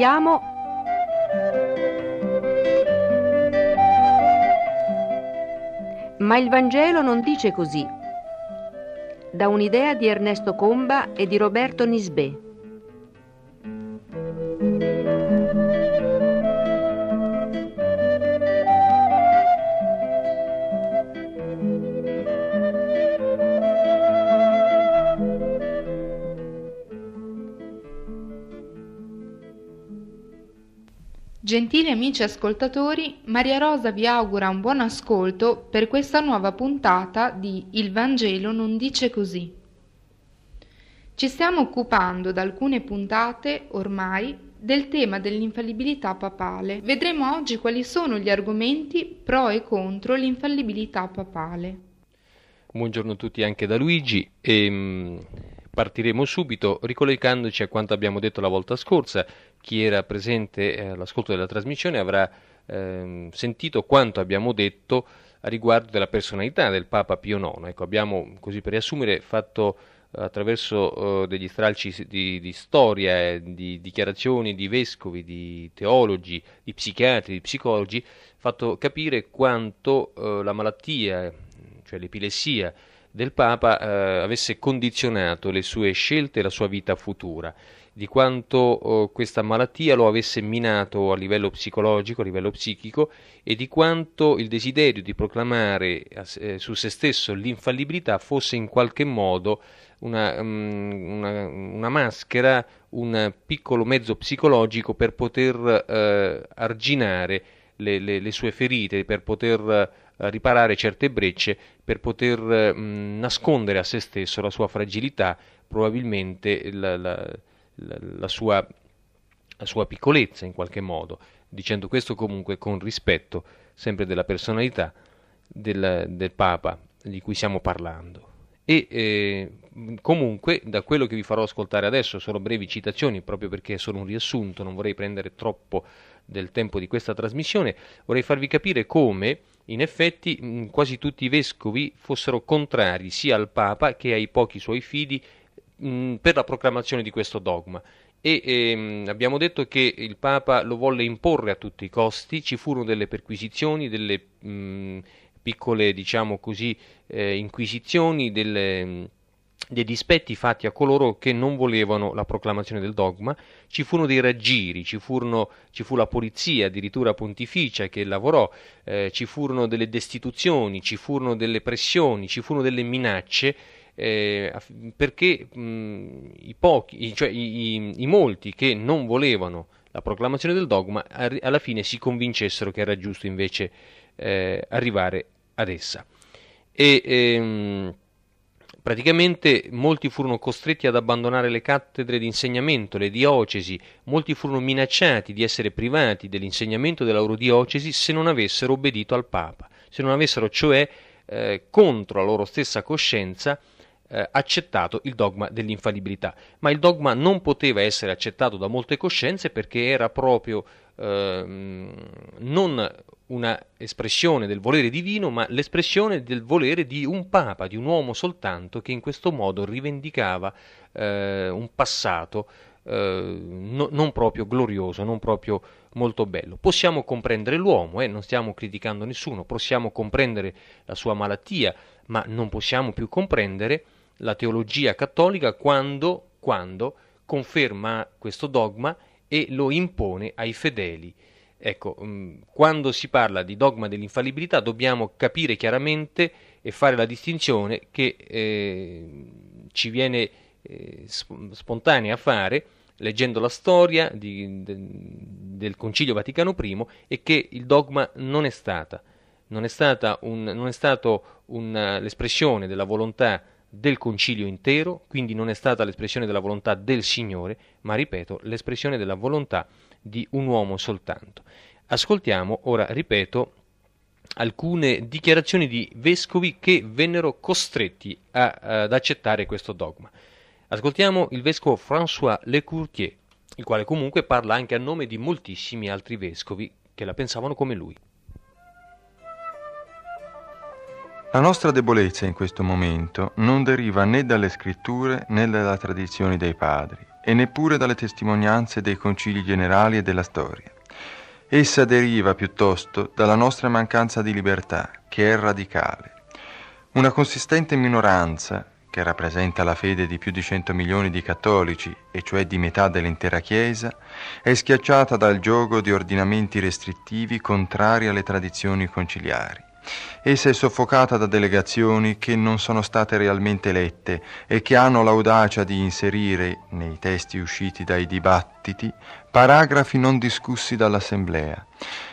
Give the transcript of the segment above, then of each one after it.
trasmettiamo Ma il Vangelo non dice così. Da un'idea di Ernesto Comba e di Roberto Nisbè. Gentili amici ascoltatori, Maria Rosa vi augura un buon ascolto per questa nuova puntata di Il Vangelo non dice così. Ci stiamo occupando da alcune puntate, ormai, del tema dell'infallibilità papale. Vedremo oggi quali sono gli argomenti pro e contro l'infallibilità papale. Buongiorno a tutti anche da Luigi e mm, partiremo subito ricollegandoci a quanto abbiamo detto la volta scorsa chi era presente eh, all'ascolto della trasmissione avrà eh, sentito quanto abbiamo detto a riguardo della personalità del Papa Pio IX. Ecco, abbiamo, così per riassumere, fatto eh, attraverso eh, degli stralci di, di storia, di dichiarazioni di vescovi, di teologi, di psichiatri, di psicologi, fatto capire quanto eh, la malattia, cioè l'epilessia del Papa, eh, avesse condizionato le sue scelte e la sua vita futura. Di quanto oh, questa malattia lo avesse minato a livello psicologico, a livello psichico e di quanto il desiderio di proclamare eh, su se stesso l'infallibilità fosse in qualche modo una, um, una, una, maschera, un piccolo mezzo psicologico per poter eh, arginare le, le, le, sue ferite, per poter eh, riparare certe brecce, per poter mm, nascondere a se stesso la sua fragilità, probabilmente la, la la sua, la sua piccolezza in qualche modo, dicendo questo comunque con rispetto sempre della personalità del, del Papa di cui stiamo parlando. E eh, comunque, da quello che vi farò ascoltare adesso, sono brevi citazioni, proprio perché sono un riassunto, non vorrei prendere troppo del tempo di questa trasmissione, vorrei farvi capire come, in effetti, mh, quasi tutti i vescovi fossero contrari sia al Papa che ai pochi suoi fidi mh, per la proclamazione di questo dogma. E ehm, abbiamo detto che il Papa lo volle imporre a tutti i costi, ci furono delle perquisizioni, delle mh, piccole, diciamo così, eh, inquisizioni, delle, dei dispetti fatti a coloro che non volevano la proclamazione del dogma, ci furono dei raggiri, ci, furono, ci fu la polizia addirittura pontificia che lavorò, eh, ci furono delle destituzioni, ci furono delle pressioni, ci furono delle minacce eh, perché mh, i pochi, cioè i, i, i, molti che non volevano la proclamazione del dogma alla fine si convincessero che era giusto invece eh, arrivare ad essa. E, ehm, praticamente molti furono costretti ad abbandonare le cattedre di insegnamento, le diocesi, molti furono minacciati di essere privati dell'insegnamento della loro diocesi se non avessero obbedito al Papa, se non avessero cioè eh, contro la loro stessa coscienza eh, accettato il dogma dell'infallibilità, ma il dogma non poteva essere accettato da molte coscienze perché era proprio eh, non una espressione del volere divino, ma l'espressione del volere di un papa, di un uomo soltanto che in questo modo rivendicava eh, un passato eh, no, non proprio glorioso, non proprio molto bello. Possiamo comprendere l'uomo, eh, non stiamo criticando nessuno, possiamo comprendere la sua malattia, ma non possiamo più comprendere la teologia cattolica quando, quando conferma questo dogma e lo impone ai fedeli. Ecco, mm, quando si parla di dogma dell'infallibilità dobbiamo capire chiaramente e fare la distinzione che eh, ci viene eh, spontanea a fare leggendo la storia di, de, del Concilio Vaticano I e che il dogma non è stata, non è stata un, non è stato un, l'espressione della volontà del concilio intero, quindi non è stata l'espressione della volontà del Signore, ma ripeto, l'espressione della volontà di un uomo soltanto. Ascoltiamo ora, ripeto, alcune dichiarazioni di vescovi che vennero costretti a, ad accettare questo dogma. Ascoltiamo il vescovo François Lecourtier, il quale comunque parla anche a nome di moltissimi altri vescovi che la pensavano come lui. La nostra debolezza in questo momento non deriva né dalle scritture né dalla tradizione dei padri, e neppure dalle testimonianze dei concili generali e della storia. Essa deriva piuttosto dalla nostra mancanza di libertà, che è radicale. Una consistente minoranza, che rappresenta la fede di più di 100 milioni di cattolici, e cioè di metà dell'intera Chiesa, è schiacciata dal gioco di ordinamenti restrittivi contrari alle tradizioni conciliari. Essa è soffocata da delegazioni che non sono state realmente lette e che hanno l'audacia di inserire, nei testi usciti dai dibattiti, paragrafi non discussi dall'Assemblea.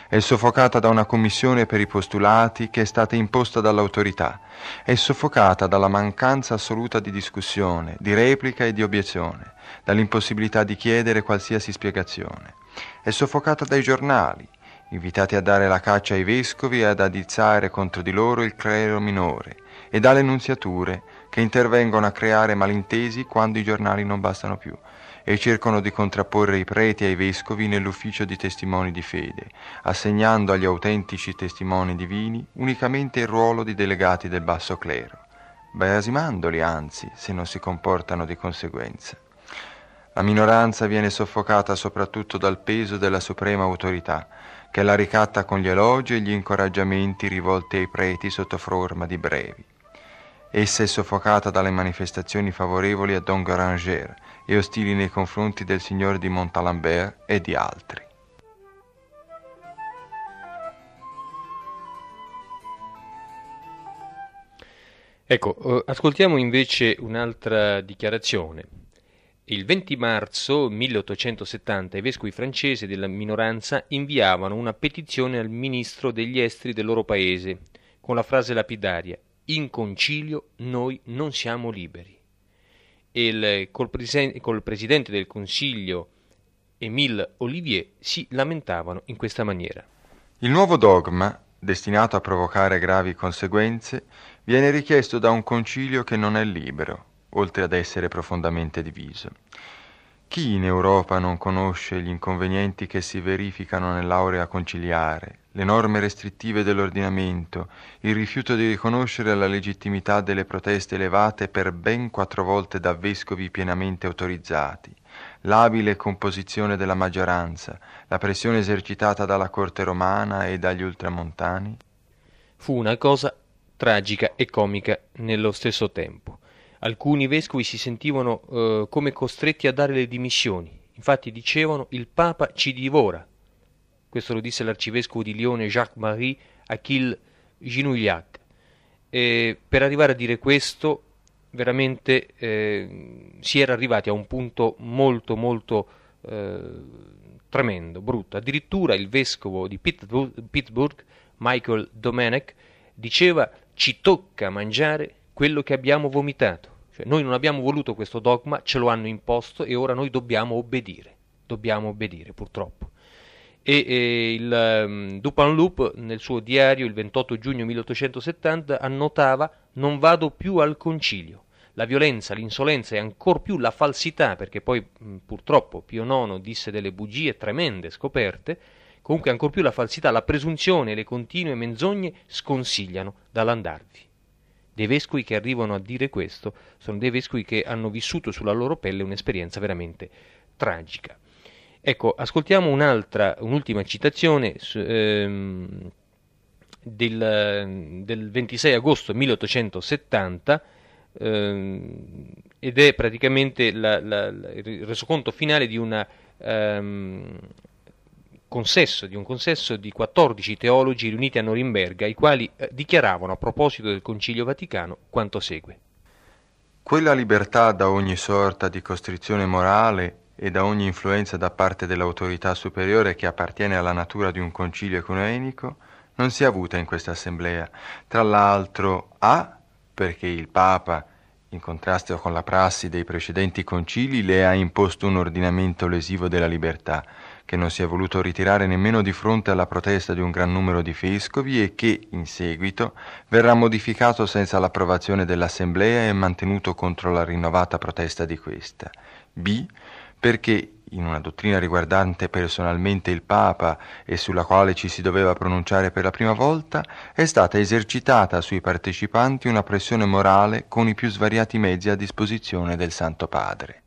È soffocata da una commissione per i postulati che è stata imposta dall'autorità. È soffocata dalla mancanza assoluta di discussione, di replica e di obiezione, dall'impossibilità di chiedere qualsiasi spiegazione. È soffocata dai giornali, invitati a dare la caccia ai vescovi e ad addizzare contro di loro il clero minore, e dalle nunziature che intervengono a creare malintesi quando i giornali non bastano più e cercano di contrapporre i preti ai vescovi nell'ufficio di testimoni di fede, assegnando agli autentici testimoni divini unicamente il ruolo di delegati del basso clero, biasimandoli anzi se non si comportano di conseguenza. La minoranza viene soffocata soprattutto dal peso della suprema autorità, che la ricatta con gli elogi e gli incoraggiamenti rivolti ai preti sotto forma di brevi. Essa è soffocata dalle manifestazioni favorevoli a Don Garanger, e ostili nei confronti del signore di Montalembert e di altri. Ecco, eh, ascoltiamo invece un'altra dichiarazione. Il 20 marzo 1870 i vescovi francesi della minoranza inviavano una petizione al ministro degli esteri del loro paese con la frase lapidaria In concilio noi non siamo liberi il, col, presen- col presidente del Consiglio Émile Olivier si lamentavano in questa maniera. Il nuovo dogma, destinato a provocare gravi conseguenze, viene richiesto da un concilio che non è libero, oltre ad essere profondamente diviso. Chi in Europa non conosce gli inconvenienti che si verificano nell'aurea conciliare, le norme restrittive dell'ordinamento, il rifiuto di riconoscere la legittimità delle proteste elevate per ben quattro volte da vescovi pienamente autorizzati, l'abile composizione della maggioranza, la pressione esercitata dalla corte romana e dagli ultramontani? Fu una cosa tragica e comica nello stesso tempo alcuni vescovi si sentivano eh, come costretti a dare le dimissioni. Infatti dicevano il Papa ci divora. Questo lo disse l'arcivescovo di Lione Jacques-Marie Achille Ginouillac. E per arrivare a dire questo, veramente eh, si era arrivati a un punto molto molto eh, tremendo, brutto. Addirittura il vescovo di Pittsburgh, Michael Domenech, diceva ci tocca mangiare quello che abbiamo vomitato. Cioè, noi non abbiamo voluto questo dogma, ce lo hanno imposto e ora noi dobbiamo obbedire. Dobbiamo obbedire, purtroppo. E, e il um, Dupanloup nel suo diario il 28 giugno 1870 annotava non vado più al concilio. La violenza, l'insolenza e ancor più la falsità, perché poi mh, purtroppo Pio IX disse delle bugie tremende scoperte, comunque ancor più la falsità, la presunzione e le continue menzogne sconsigliano dall'andarvi dei vescovi che arrivano a dire questo sono dei vescovi che hanno vissuto sulla loro pelle un'esperienza veramente tragica. Ecco, ascoltiamo un'altra, un'ultima citazione ehm, del, del, 26 agosto 1870 ehm, ed è praticamente la, la, il resoconto finale di una ehm, consesso, di un consesso di 14 teologi riuniti a Norimberga, i quali eh, dichiaravano a proposito del Concilio Vaticano quanto segue. Quella libertà da ogni sorta di costrizione morale e da ogni influenza da parte dell'autorità superiore che appartiene alla natura di un concilio ecumenico non si è avuta in questa assemblea. Tra l'altro, A, perché il Papa, in contrasto con la prassi dei precedenti concili, le ha imposto un ordinamento lesivo della libertà, che non si è voluto ritirare nemmeno di fronte alla protesta di un gran numero di vescovi e che, in seguito, verrà modificato senza l'approvazione dell'Assemblea e mantenuto contro la rinnovata protesta di questa. B. Perché in una dottrina riguardante personalmente il Papa e sulla quale ci si doveva pronunciare per la prima volta, è stata esercitata sui partecipanti una pressione morale con i più svariati mezzi a disposizione del Santo Padre.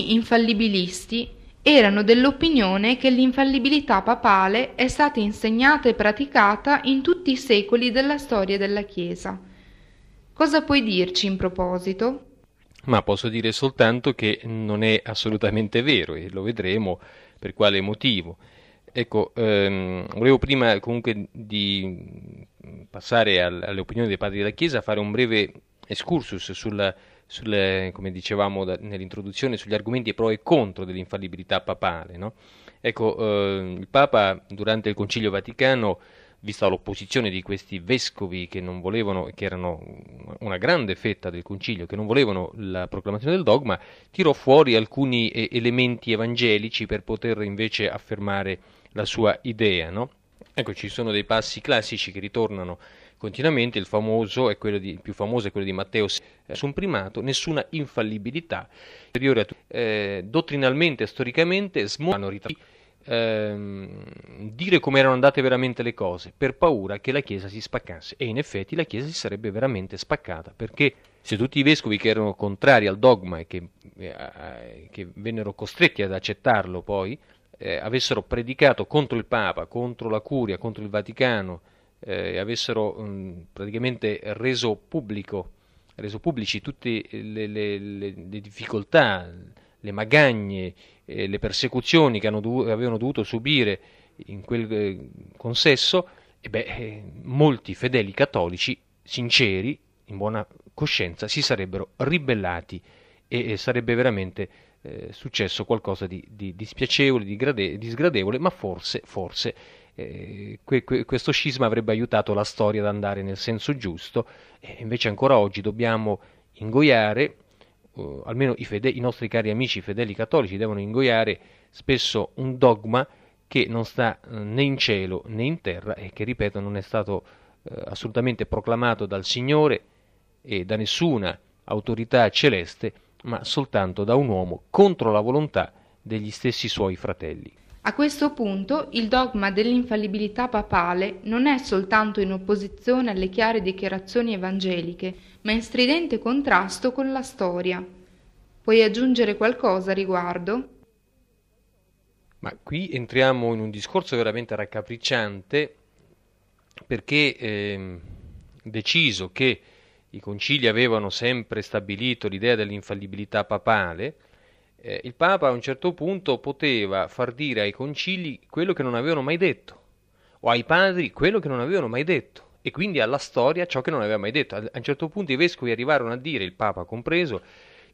Alcuni infallibilisti erano dell'opinione che l'infallibilità papale è stata insegnata e praticata in tutti i secoli della storia della Chiesa. Cosa puoi dirci in proposito? Ma posso dire soltanto che non è assolutamente vero e lo vedremo per quale motivo. Ecco, ehm, volevo prima comunque di passare al, alle opinioni dei padri della Chiesa fare un breve excursus sulla, sulle, come dicevamo da, nell'introduzione, sugli argomenti pro e contro dell'infallibilità papale. No? Ecco, eh, il Papa durante il Concilio Vaticano, vista l'opposizione di questi vescovi che non volevano, che erano una grande fetta del Concilio, che non volevano la proclamazione del dogma, tirò fuori alcuni eh, elementi evangelici per poter invece affermare la sua idea. No? Ecco, ci sono dei passi classici che ritornano continuamente, il, famoso è quello di, il più famoso è quello di Matteo nessun primato, nessuna infallibilità. Eh, dottrinalmente e storicamente smontano ehm, dire come erano andate veramente le cose per paura che la Chiesa si spaccasse. E in effetti la Chiesa si sarebbe veramente spaccata perché se tutti i vescovi che erano contrari al dogma e che, eh, che vennero costretti ad accettarlo poi eh, avessero predicato contro il Papa, contro la Curia, contro il Vaticano eh, avessero mh, praticamente reso, pubblico, reso pubblici tutte le, le, le, le difficoltà, le magagne, eh, le persecuzioni che dov- avevano dovuto subire in quel eh, consesso, e beh, eh, molti fedeli cattolici sinceri, in buona coscienza, si sarebbero ribellati e, e sarebbe veramente eh, successo qualcosa di, di dispiacevole, di, grade- di, sgradevole, ma forse, forse eh, que- que- questo scisma avrebbe aiutato la storia ad andare nel senso giusto, e invece ancora oggi dobbiamo ingoiare, uh, almeno i, fede- i nostri cari amici fedeli cattolici devono ingoiare spesso un dogma che non sta uh, né in cielo né in terra e che, ripeto, non è stato uh, assolutamente proclamato dal Signore e da nessuna autorità celeste, ma soltanto da un uomo contro la volontà degli stessi suoi fratelli. A questo punto il dogma dell'infallibilità papale non è soltanto in opposizione alle chiare dichiarazioni evangeliche, ma in stridente contrasto con la storia. Puoi aggiungere qualcosa a riguardo? Ma qui entriamo in un discorso veramente raccapricciante perché eh, deciso che i concili avevano sempre stabilito l'idea dell'infallibilità papale, eh, il Papa a un certo punto poteva far dire ai concili quello che non avevano mai detto, o ai padri quello che non avevano mai detto, e quindi alla storia ciò che non aveva mai detto. A un certo punto i vescovi arrivarono a dire, il Papa compreso,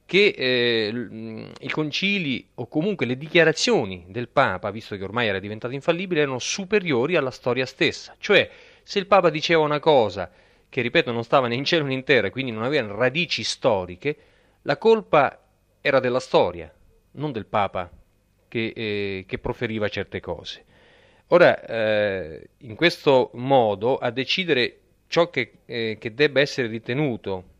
che eh, i concili o comunque le dichiarazioni del Papa, visto che ormai era diventato infallibile, erano superiori alla storia stessa. Cioè, se il Papa diceva una cosa che, ripeto, non stava né in cielo né in terra, quindi non aveva radici storiche, la colpa era della storia, non del Papa che, eh, che proferiva certe cose. Ora, eh, in questo modo, a decidere ciò che, eh, che debba essere ritenuto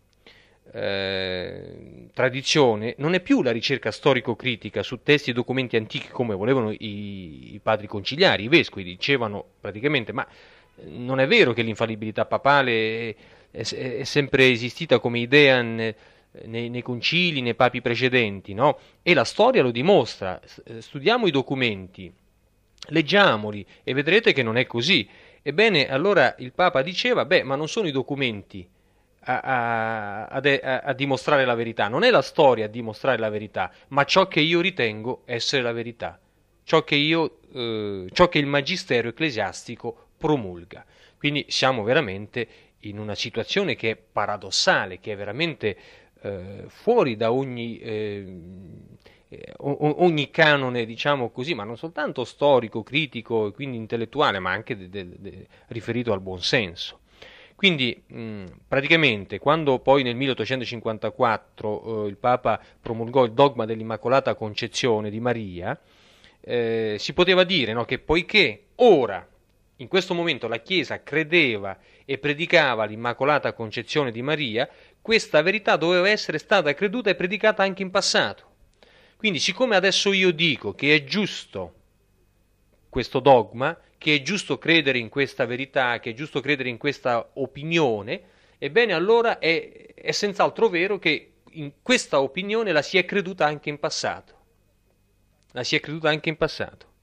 eh, tradizione non è più la ricerca storico-critica su testi e documenti antichi come volevano i, i padri conciliari, i vescovi dicevano praticamente ma non è vero che l'infallibilità papale è, è, è sempre esistita come idea nei, nei, concili, nei papi precedenti, no? E la storia lo dimostra. Eh, studiamo i documenti, leggiamoli e vedrete che non è così. Ebbene, allora il Papa diceva, beh, ma non sono i documenti a, a, a, a, dimostrare la verità, non è la storia a dimostrare la verità, ma ciò che io ritengo essere la verità, ciò che, io, eh, ciò che il magistero ecclesiastico promulga. Quindi siamo veramente in una situazione che è paradossale, che è veramente eh, fuori da ogni, eh, ogni canone, diciamo così, ma non soltanto storico, critico e quindi intellettuale, ma anche de, de, de, riferito al buonsenso. Quindi praticamente quando poi nel 1854 eh, il Papa promulgò il dogma dell'Immacolata Concezione di Maria, eh, si poteva dire no, che poiché ora, in questo momento, la Chiesa credeva e predicava l'Immacolata Concezione di Maria, questa verità doveva essere stata creduta e predicata anche in passato. Quindi, siccome adesso io dico che è giusto questo dogma, che è giusto credere in questa verità, che è giusto credere in questa opinione, ebbene allora è, è senz'altro vero che in questa opinione la si è creduta anche in passato. La si è creduta anche in passato.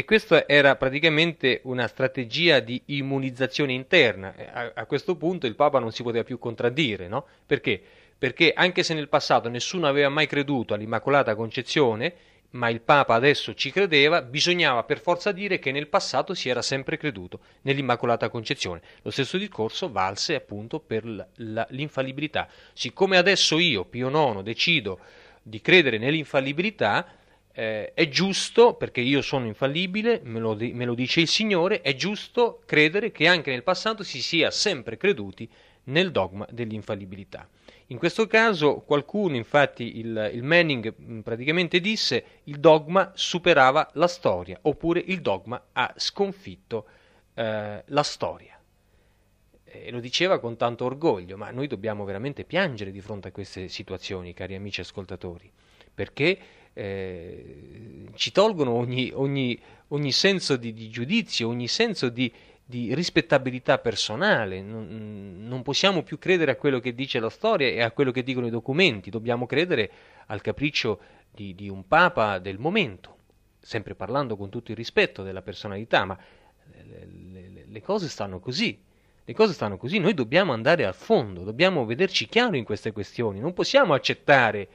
E questa era praticamente una strategia di immunizzazione interna. A, a, questo punto il Papa non si poteva più contraddire, no? Perché? Perché anche se nel passato nessuno aveva mai creduto all'Immacolata Concezione, ma il Papa adesso ci credeva, bisognava per forza dire che nel passato si era sempre creduto nell'Immacolata Concezione. Lo stesso discorso valse appunto per l'infallibilità. Siccome adesso io, Pio IX, decido di credere nell'infallibilità, eh, è giusto, perché io sono infallibile, me lo, me lo dice il Signore, è giusto credere che anche nel passato si sia sempre creduti nel dogma dell'infallibilità. In questo caso qualcuno, infatti il, il, Manning mm, praticamente disse il dogma superava la storia, oppure il dogma ha sconfitto eh, la storia. E lo diceva con tanto orgoglio, ma noi dobbiamo veramente piangere di fronte a queste situazioni, cari amici ascoltatori, perché eh, ci tolgono ogni, ogni, ogni senso di, di, giudizio, ogni senso di, di rispettabilità personale. Non, non, possiamo più credere a quello che dice la storia e a quello che dicono i documenti, dobbiamo credere al capriccio di, di un papa del momento, sempre parlando con tutto il rispetto della personalità, ma le, le, le cose stanno così. Le cose stanno così, noi dobbiamo andare a fondo, dobbiamo vederci chiaro in queste questioni, non possiamo accettare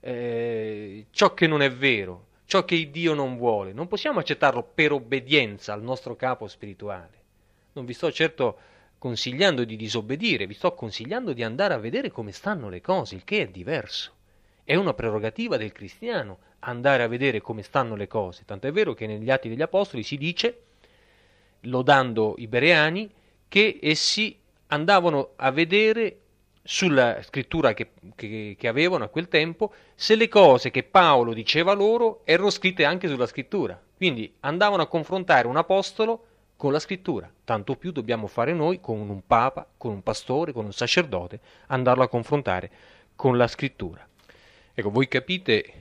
eh, ciò che non è vero, ciò che Dio non vuole. Non possiamo accettarlo per obbedienza al nostro capo spirituale. Non vi sto certo consigliando di disobbedire, vi sto consigliando di andare a vedere come stanno le cose, il che è diverso. È una prerogativa del cristiano andare a vedere come stanno le cose. Tant'è vero che negli Atti degli Apostoli si dice, lodando i bereani, che essi andavano a vedere sulla scrittura che, che, che, avevano a quel tempo se le cose che Paolo diceva loro erano scritte anche sulla scrittura. Quindi andavano a confrontare un apostolo con la scrittura. Tanto più dobbiamo fare noi con un papa, con un pastore, con un sacerdote, andarlo a confrontare con la scrittura. Ecco, voi capite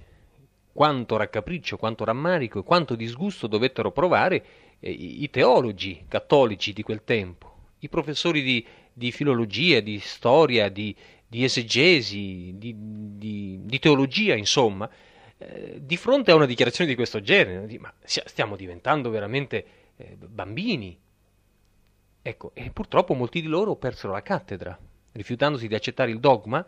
quanto raccapriccio, quanto rammarico e quanto disgusto dovettero provare eh, i teologi cattolici di quel tempo, i professori di di filologia, di storia, di, di esegesi, di, di, di, teologia, insomma, eh, di fronte a una dichiarazione di questo genere, ma stiamo diventando veramente eh, bambini. Ecco, e purtroppo molti di loro persero la cattedra, rifiutandosi di accettare il dogma,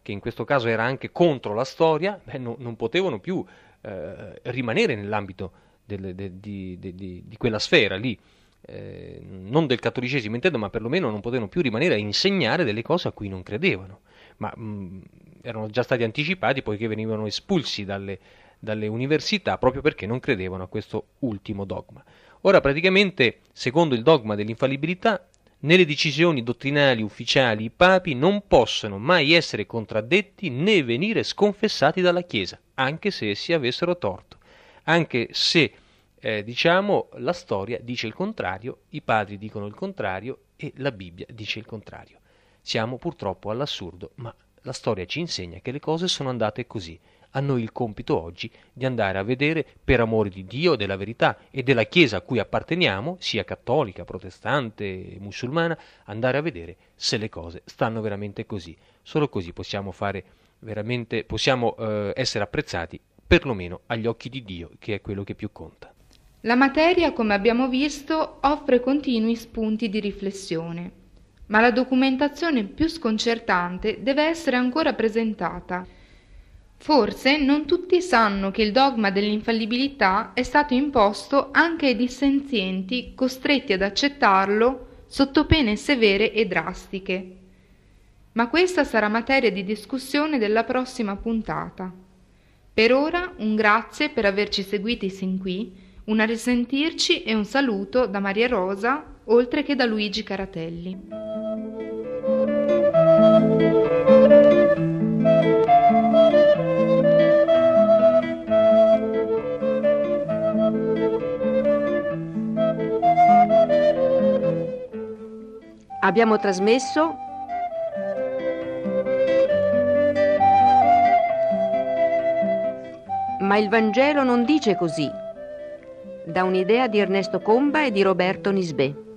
che in questo caso era anche contro la storia, beh, no, non potevano più eh, rimanere nell'ambito del, de, di, di quella sfera lì eh, non del cattolicesimo intendo, ma perlomeno non potevano più rimanere a insegnare delle cose a cui non credevano, ma mh, mm, erano già stati anticipati poiché venivano espulsi dalle, dalle università proprio perché non credevano a questo ultimo dogma. Ora praticamente, secondo il dogma dell'infallibilità, nelle decisioni dottrinali ufficiali i papi non possono mai essere contraddetti né venire sconfessati dalla Chiesa, anche se essi avessero torto, anche se eh, diciamo la storia dice il contrario, i padri dicono il contrario e la Bibbia dice il contrario. Siamo purtroppo all'assurdo, ma la storia ci insegna che le cose sono andate così. A noi il compito oggi di andare a vedere, per amore di Dio, della verità e della Chiesa a cui apparteniamo, sia cattolica, protestante, musulmana, andare a vedere se le cose stanno veramente così. Solo così possiamo possiamo eh, essere apprezzati perlomeno agli occhi di Dio, che è quello che più conta. La materia, come abbiamo visto, offre continui spunti di riflessione, ma la documentazione più sconcertante deve essere ancora presentata. Forse non tutti sanno che il dogma dell'infallibilità è stato imposto anche ai dissenzienti costretti ad accettarlo sotto pene severe e drastiche. Ma questa sarà materia di discussione della prossima puntata. Per ora un grazie per averci seguiti sin qui un a risentirci e un saluto da Maria Rosa, oltre che da Luigi Caratelli. Abbiamo trasmesso Ma il Vangelo non dice così da un'idea di Ernesto Comba e di Roberto Nisbet.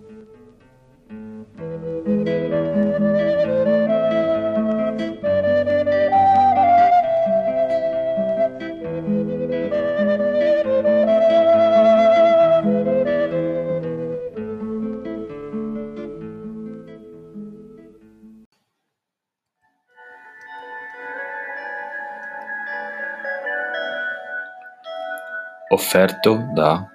offerto da